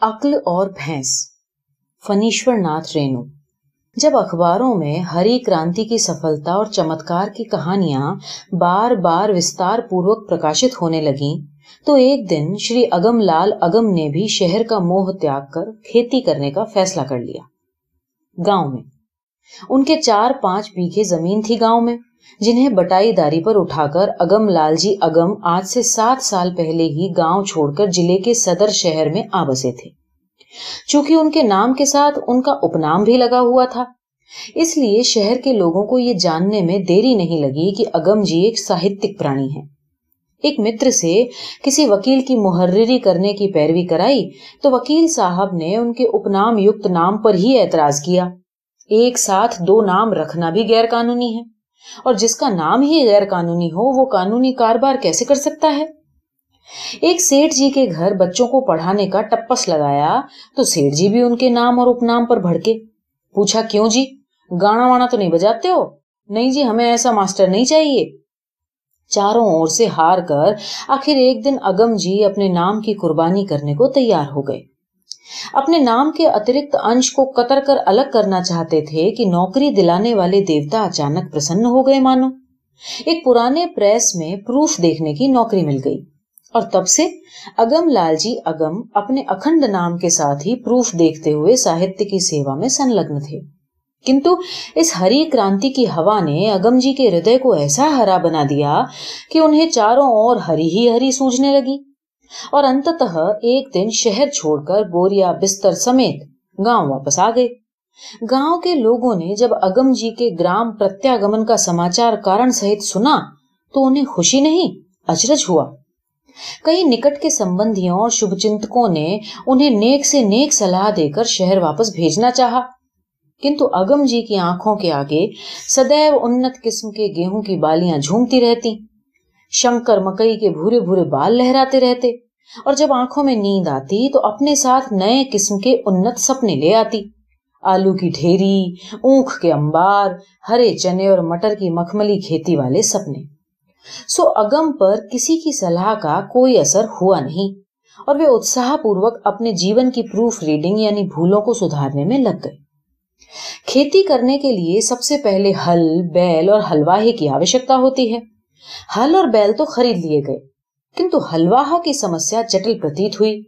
عقل اور بھینس۔ فنیشور ناتھ رینو۔ جب اخباروں میں ہری کرانتی کی سفلتا اور چمتکار کی کہانیاں بار بار وستار پوروک پرکاشت ہونے لگیں، تو ایک دن شری اگم لال اگم نے بھی شہر کا موہ تیاگ کر کھیتی کرنے کا فیصلہ کر لیا۔ گاؤں میں۔ ان کے چار پانچ بیگھے زمین تھی گاؤں میں۔ جنہیں بٹائی داری پر اٹھا کر اگم لال جی اگم آج سے سات سال پہلے ہی گاؤں چھوڑ کر ضلع کے صدر شہر میں آ بسے تھے۔ چونکہ ان کے نام کے ساتھ ان کا اپ نام بھی لگا ہوا تھا۔ اس لیے شہر کے لوگوں کو یہ جاننے میں دیری نہیں لگی کہ اگم جی ایک ساہتک پرانی ہے ایک متر سے کسی وکیل کی محرری کرنے کی پیروی کرائی تو وکیل صاحب نے ان کے اپ نام یوکت نام پر ہی اعتراض کیا۔ ایک ساتھ دو نام رکھنا بھی غیر قانونی ہے۔ اور جس کا نام ہی غیر قانونی ہو، وہ قانونی کاروبار کیسے کر سکتا ہے؟ ایک سیٹ جی کے گھر بچوں کو پڑھانے کا ٹپس لگایا تو سیٹ جی بھی ان کے نام اور اپ نام پر بھڑکے۔ پوچھا، کیوں جی؟ گانا وانا تو نہیں بجاتے ہو؟ نہیں جی ہمیں ایسا ماسٹر نہیں چاہیے۔ چاروں اور سے ہار کر آخر ایک دن اگم جی اپنے نام کی قربانی کرنے کو تیار ہو گئے۔ اپنے نام کے اترکت انش کو قطر کر الگ کرنا چاہتے تھے کہ نوکری دلانے والے دیوتا اچانک پرسن ہو گئے مانو۔ ایک پرانے پریس میں پروف دیکھنے کی نوکری مل گئی۔ اور تب سے اگم لال جی اگم اپنے اکھنڈ نام کے ساتھ ہی پروف دیکھتے ہوئے ساہتیہ کی سیوا میں سنلگن تھے۔ کنتو، اس ہری کرانتی کی ہوا نے اگم جی کے ہردے کو ایسا ہرا بنا دیا کہ انہیں چاروں اور ہری ہی ہری سوجنے لگی۔ اور انتتہ ایک دن شہر چھوڑ کر بوریا بستر سمیت گاؤں واپس آ گئے۔ گاؤں کے لوگوں نے جب اگم جی کے گرام پرتیاگمن کا سماچار کارن سہت سنا تو انہیں خوشی نہیں اچرج ہوا۔ کئی نکٹ کے سمبندیوں اور شبھ چنتکوں نے انہیں نیک سے نیک صلاح دے کر شہر واپس بھیجنا چاہا۔ کنتو اگم جی کی آنکھوں کے آگے سدیو انت قسم کے گیہوں کی بالیاں جھومتی رہتی شنکر مکئی کے بھورے بھورے بال لہراتے رہتے۔ اور جب آنکھوں میں نیند آتی تو اپنے ساتھ نئے قسم کے انت سپنے لے آتی۔ آلو کی ڈھیری، اونکھ کے امبار ہرے چنے اور مٹر کی مکھملی کھیتی والے سپنے۔ سو اگم پر کسی کی صلاح کا کوئی اثر ہوا نہیں، اور وہ اتساہ پوروک اپنے جیون کی پروف ریڈنگ یعنی بھولوں کو سدھارنے میں لگ گئے۔ کھیتی کرنے کے لیے سب سے پہلے ہل بیل اور ہلواہی کی آوشکتا ہوتی ہے۔ ہل اور بیل تو خرید لیے گئے، کنتو ہلواہ کی سمسیا جٹل پرتیت ہوئی۔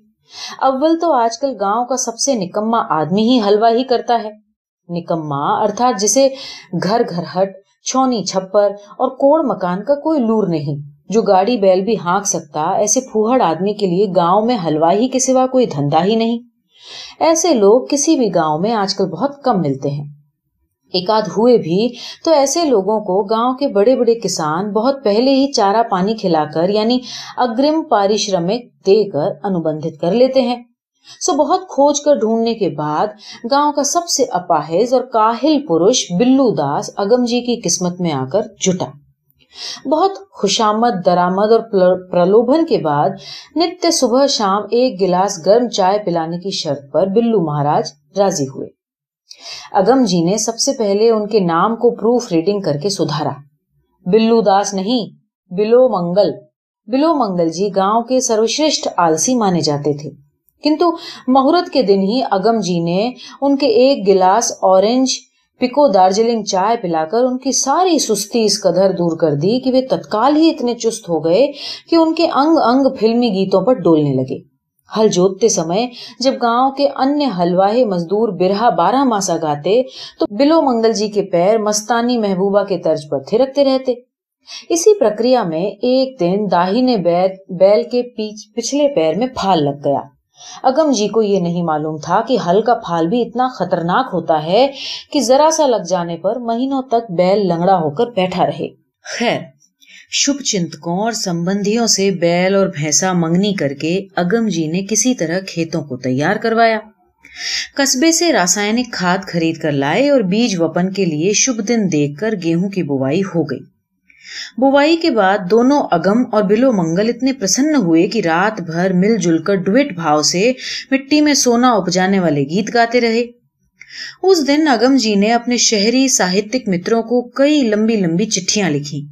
اول تو آج کل گاؤں کا سب سے نکما آدمی ہی حلوا ہی کرتا ہے۔ نکما ارتھات جسے گھر گھر ہٹ، چھونی چھپر اور کوڑ مکان کا کوئی لور نہیں۔ جو گاڑی بیل بھی ہانک سکتا، ایسے پھوہڑ آدمی کے لیے گاؤں میں حلوا ہی کے سوا کوئی دھندا ہی نہیں۔ ایسے لوگ کسی بھی گاؤں میں آج کل بہت کم ملتے ہیں۔ ایک آدھ ہوئے بھی، تو ایسے لوگوں کو گاؤں کے بڑے بڑے کسان بہت پہلے ہی چارا پانی کھلا کر یعنی اگرم پارشرمک دے کر انبندھت کر لیتے ہیں۔ سو بہت کھوج کر ڈھونڈنے کے بعد گاؤں کا سب سے اپاہز اور کاہل پروش بلو داس اگم جی کی قسمت میں آ کر جٹا۔ بہت خوشامد درامد اور پرلوبھن کے بعد نتیہ صبح شام ایک گلاس گرم چائے پلانے کی شرط پر بلو مہاراج راضی ہوئے۔ اگم جی نے سب سے پہلے ان کے نام کو پروف ریڈنگ کر کے سدھارا۔ بلو داس نہیں، بلو منگل۔ بلو منگل جی گاؤں کے سروشرشٹ آلسی مانے جاتے تھے۔ کنتو مہورت کے دن ہی اگم جی نے ان کے ایک گلاس اورنج پکو دارجلنگ چائے پلا کر ان کی ساری سستی اس قدر دور کر دی کہ وہ تتکال ہی اتنے چست ہو گئے کہ ان کے انگ انگ فلمی گیتوں پر ڈولنے لگے۔ ہل جوتتے سمے جب گاؤں کے انیہ حلواہے مزدور برہا بارہ ماسا گاتے تو بلو منگل جی کے پیر مستانی محبوبہ کے طرز پر تھرکتے رہتے۔ اسی پرکریا میں ایک دن داہنے بیل کے پچھلے پیر میں پھال لگ گیا۔ اگم جی کو یہ نہیں معلوم تھا کہ ہل کا پھال بھی اتنا خطرناک ہوتا ہے کہ ذرا سا لگ جانے پر مہینوں تک بیل لنگڑا ہو کر بیٹھا رہے۔ خیر شبھ چنتکوں اور سمبندیوں سے بیل اور بھینسا منگنی کر کے اگم جی نے کسی طرح کھیتوں کو تیار کروایا۔ قصبے سے راسائنک کھاد خرید کر لائے اور بیج وپن کے لیے شبھ دن دیکھ کر گیہوں کی بوائی ہو گئی۔ بوائی کے بعد دونوں اگم اور بلو منگل اتنے پرسن ہوئے کہ رات بھر مل جل کر ڈویٹ بھاؤ سے مٹی میں سونا اپجانے والے گیت گاتے رہے۔ اس دن اگم جی نے اپنے شہری ساہتک متروں کو کئی لمبی لمبی چٹھیاں لکھی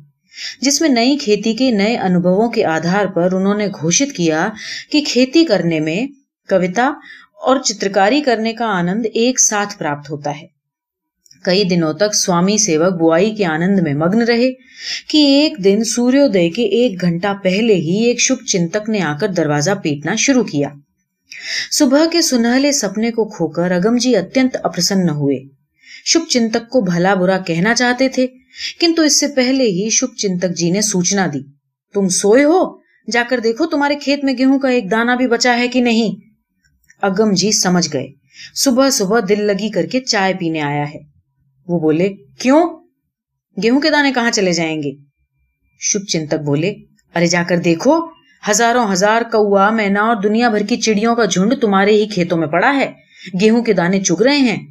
جس میں نئی کھیتی کے نئے انوبھووں کے آدھار پر انہوں نے گھوشت کیا کہ کھیتی کرنے میں کوتا اور چترکاری کرنے کا آنند ایک ساتھ پراپت ہوتا ہے۔ کئی دنوں تک سوامی سیوک بوائی کے آنند میں مگن رہے کہ ایک دن سوریودے کے ایک گھنٹہ پہلے ہی ایک شب چنتک نے آ کر دروازہ پیٹنا شروع کیا۔ صبح کے سنہلے سپنے کو کھو کر اگم جی اتنت اپرسن ہوئے۔ شب چنتک کو بھلا برا کہنا چاہتے تھے۔ کنتو اس سے پہلے ہی شب چنتک جی نے سوچنا دی۔ تم سوئے ہو؟ جا کر دیکھو تمہارے کھیت میں گیہوں کا ایک دانا بھی بچا ہے کہ نہیں۔ اگم جی سمجھ گئے۔ صبح صبح دل لگی کر کے چائے پینے آیا ہے۔ وہ بولے، کیوں؟ گیہوں کے دانے کہاں چلے جائیں گے؟ شب چنتک بولے، ارے جا کر دیکھو، ہزاروں ہزار کوا، مینا اور دنیا بھر کی چڑیوں کا جھنڈ تمہارے ہی کھیتوں میں پڑا ہے۔ گیہوں کے دانے چگ رہے ہیں۔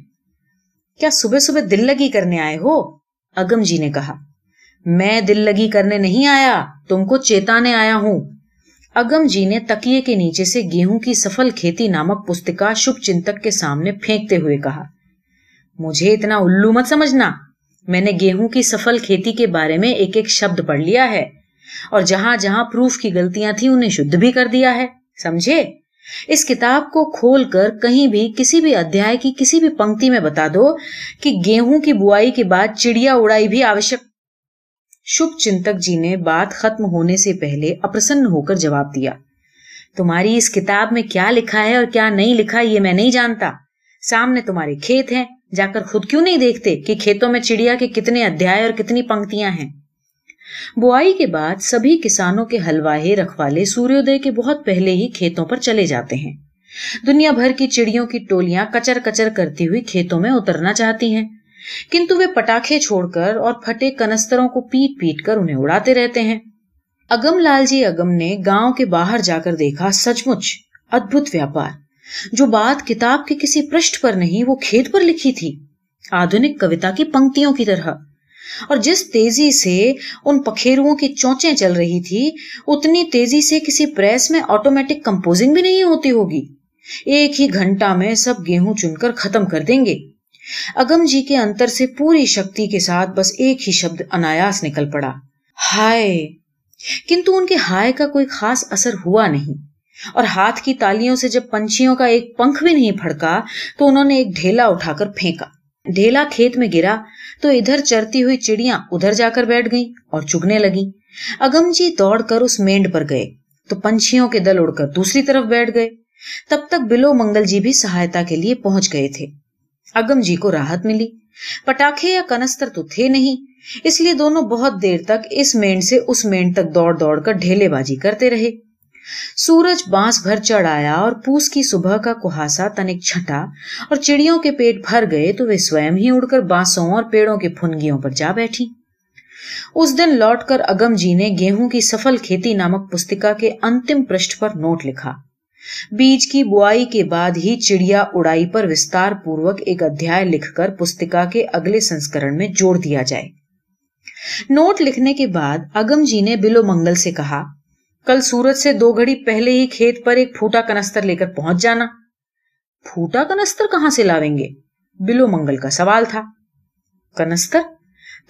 کیا صبح صبح دل لگی کرنے آئے ہو؟ اگم جی نے کہا، میں دل لگی کرنے نہیں آیا، تم کو چیتانے آیا ہوں۔ اگم جی نے تکیے کے نیچے سے گیہوں کی سفل کھیتی نامک پستکا شب چنتک کے سامنے پھینکتے ہوئے کہا، مجھے اتنا الو مت سمجھنا۔ میں نے گیہوں کی سفل کھیتی کے بارے میں ایک ایک شبد پڑھ لیا ہے، اور جہاں جہاں پروف کی غلطیاں تھیں انہیں شدھ بھی کر دیا ہے۔ سمجھے؟ اس کتاب کو کھول کر کہیں بھی کسی بھی ادھیائے کی کسی بھی پنکتی میں بتا دو کہ گیہوں کی بوائی کے بعد چڑیا اڑائی بھی آوشک۔ شب چنتک جی نے بات ختم ہونے سے پہلے اپرسن ہو کر جواب دیا۔ تمہاری اس کتاب میں کیا لکھا ہے اور کیا نہیں لکھا یہ میں نہیں جانتا۔ سامنے تمہارے کھیت ہیں۔ جا کر خود کیوں نہیں دیکھتے کہ کھیتوں میں چڑیا کے کتنے ادھیائے اور کتنی پنکتیاں ہیں؟ بوائی کے بعد سبھی کسانوں کے حلواہے رکھوالے سوریودے کے بہت پہلے ہی کھیتوں پر چلے جاتے ہیں۔ دنیا بھر کی چڑیوں کی ٹولیاں کچر کچر کرتی ہوئی کھیتوں میں اترنا چاہتی ہیں۔ کنتو وہ پٹاخے چھوڑ کر اور پھٹے کنستروں کو پیٹ پیٹ کر انہیں اڑاتے رہتے ہیں۔ اگم لال جی اگم نے گاؤں کے باہر جا کر دیکھا سچ مچ ادبت ویاپار۔ جو بات کتاب کے کسی پرشٹ پر نہیں، وہ کھیت پر لکھی تھی۔ آدھنک کوتا کی پنکتیوں کی طرح۔ اور جس تیزی سے ان پکھیروں کی چونچیں چل رہی تھی، اتنی تیزی سے کسی پریس میں آٹومیٹک کمپوزنگ بھی نہیں ہوتی ہوگی۔ ایک ہی گھنٹہ میں سب گیہوں چن کر ختم کر دیں گے۔ اگم جی کے انتر سے پوری شکتی کے ساتھ بس ایک ہی شبد انایاس نکل پڑا۔ ہائے! کنتو ان کے ہائے کا کوئی خاص اثر ہوا نہیں۔ اور ہاتھ کی تالیوں سے جب پنچھیوں کا ایک پنکھ بھی نہیں پھڑکا، تو انہوں نے ایک ڈھیلا اٹھا کر پھینکا۔ ڈھیلا کھیت میں گرا تو ادھر چرتی ہوئی چڑیاں ادھر جا کر بیٹھ گئیں اور چگنے لگی اگم جی دوڑ کر اس مینڈ پر گئے تو پنچھیوں کے دل اڑ کر دوسری طرف بیٹھ گئے۔ تب تک بلو منگل جی بھی سہایتا کے لیے پہنچ گئے تھے۔ اگم جی کو راحت ملی۔ پٹاخے یا کنستر تو تھے نہیں، اس لیے دونوں بہت دیر تک اس مینڈ سے اس مینڈ تک دوڑ دوڑ کر ڈھیلے بازی کرتے رہے۔ سورج بانس بھر چڑھ آیا اور پوس کی صبح کا کوہاسا تنک چھٹا اور چڑیوں کے پیٹ بھر گئے تو وہ سوئم ہی اڑ کر بانسوں اور پیڑوں کے پھنگیوں پر جا بیٹھی۔ اس دن لوٹ کر اگم جی نے گیہوں کی سفل کھیتی نامک پستکا کے انتم پرشٹ پر نوٹ لکھا۔ بیج کی بوائی کے بعد ہی چڑیا اڑائی پر وستار پوروک ایک ادھیائے لکھ کر پستکا کے اگلے سنسکرن میں جوڑ دیا جائے۔ نوٹ لکھنے کے بعد اگم جی نے بلو منگل سے کہا کل سورج سے دو گھڑی پہلے ہی کھیت پر ایک پھوٹا کنستر لے کر پہنچ جانا۔ پھوٹا کنستر کہاں سے لاویں گے؟ بلو منگل کا سوال تھا۔ کنستر؟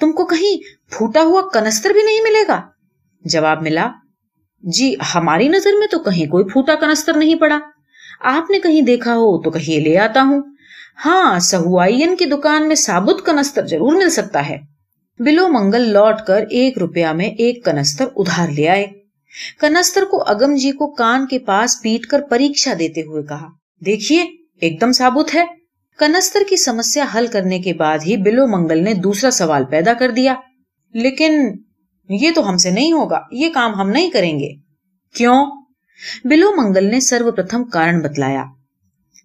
تم کو کہیں پھوٹا ہوا کنستر بھی نہیں ملے گا؟ جواب ملا۔ جی ہماری نظر میں تو کہیں کوئی پھوٹا کنستر نہیں پڑا۔ آپ نے کہیں دیکھا ہو تو کہیں لے آتا ہوں۔ ہاں سہوائین کی دکان میں ثابت کنستر ضرور مل سکتا ہے۔ بلو منگل لوٹ کر ایک روپیہ میں ایک کنستر ادھار لے آئے۔ کنستر کو اگم جی کو کان کے پاس پیٹ کر پریکشا دیتے ہوئے کہا، دیکھیے ایک دم ثابت ہے۔ کنستر کی سمسیا حل کرنے کے بعد ہی بلو منگل نے دوسرا سوال پیدا کر دیا۔ لیکن یہ تو ہم سے نہیں ہوگا، یہ کام ہم نہیں کریں گے۔ کیوں؟ بلو منگل نے سرو پرتھم کارن بتلایا۔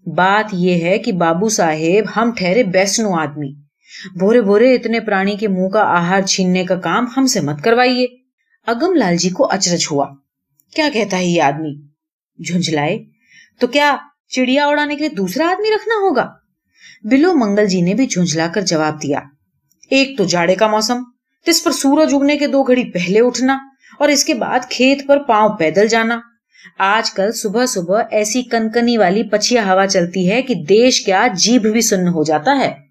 بات یہ ہے کہ بابو صاحب ہم ٹھہرے بیسنو آدمی۔ بھورے بھورے اتنے پرانی کے منہ کا آہار چھیننے کا کام ہم سے مت کروائیے۔ اگم لال جی کو اچرج ہوا۔ کیا کہتا ہے یہ آدمی؟ جھنجھلائے۔ تو کیا چڑیا اڑانے کے لیے دوسرا آدمی رکھنا ہوگا؟ بلو منگل جی نے بھی جھنجھلا کر جواب دیا۔ ایک تو جاڑے کا موسم، جس پر سورج اگنے کے دو گھڑی پہلے اٹھنا اور اس کے بعد کھیت پر پاؤں پیدل جانا۔ آج کل صبح صبح ایسی کنکنی والی پچیا ہوا چلتی ہے کہ دیش کیا جیب بھی سن ہو جاتا ہے۔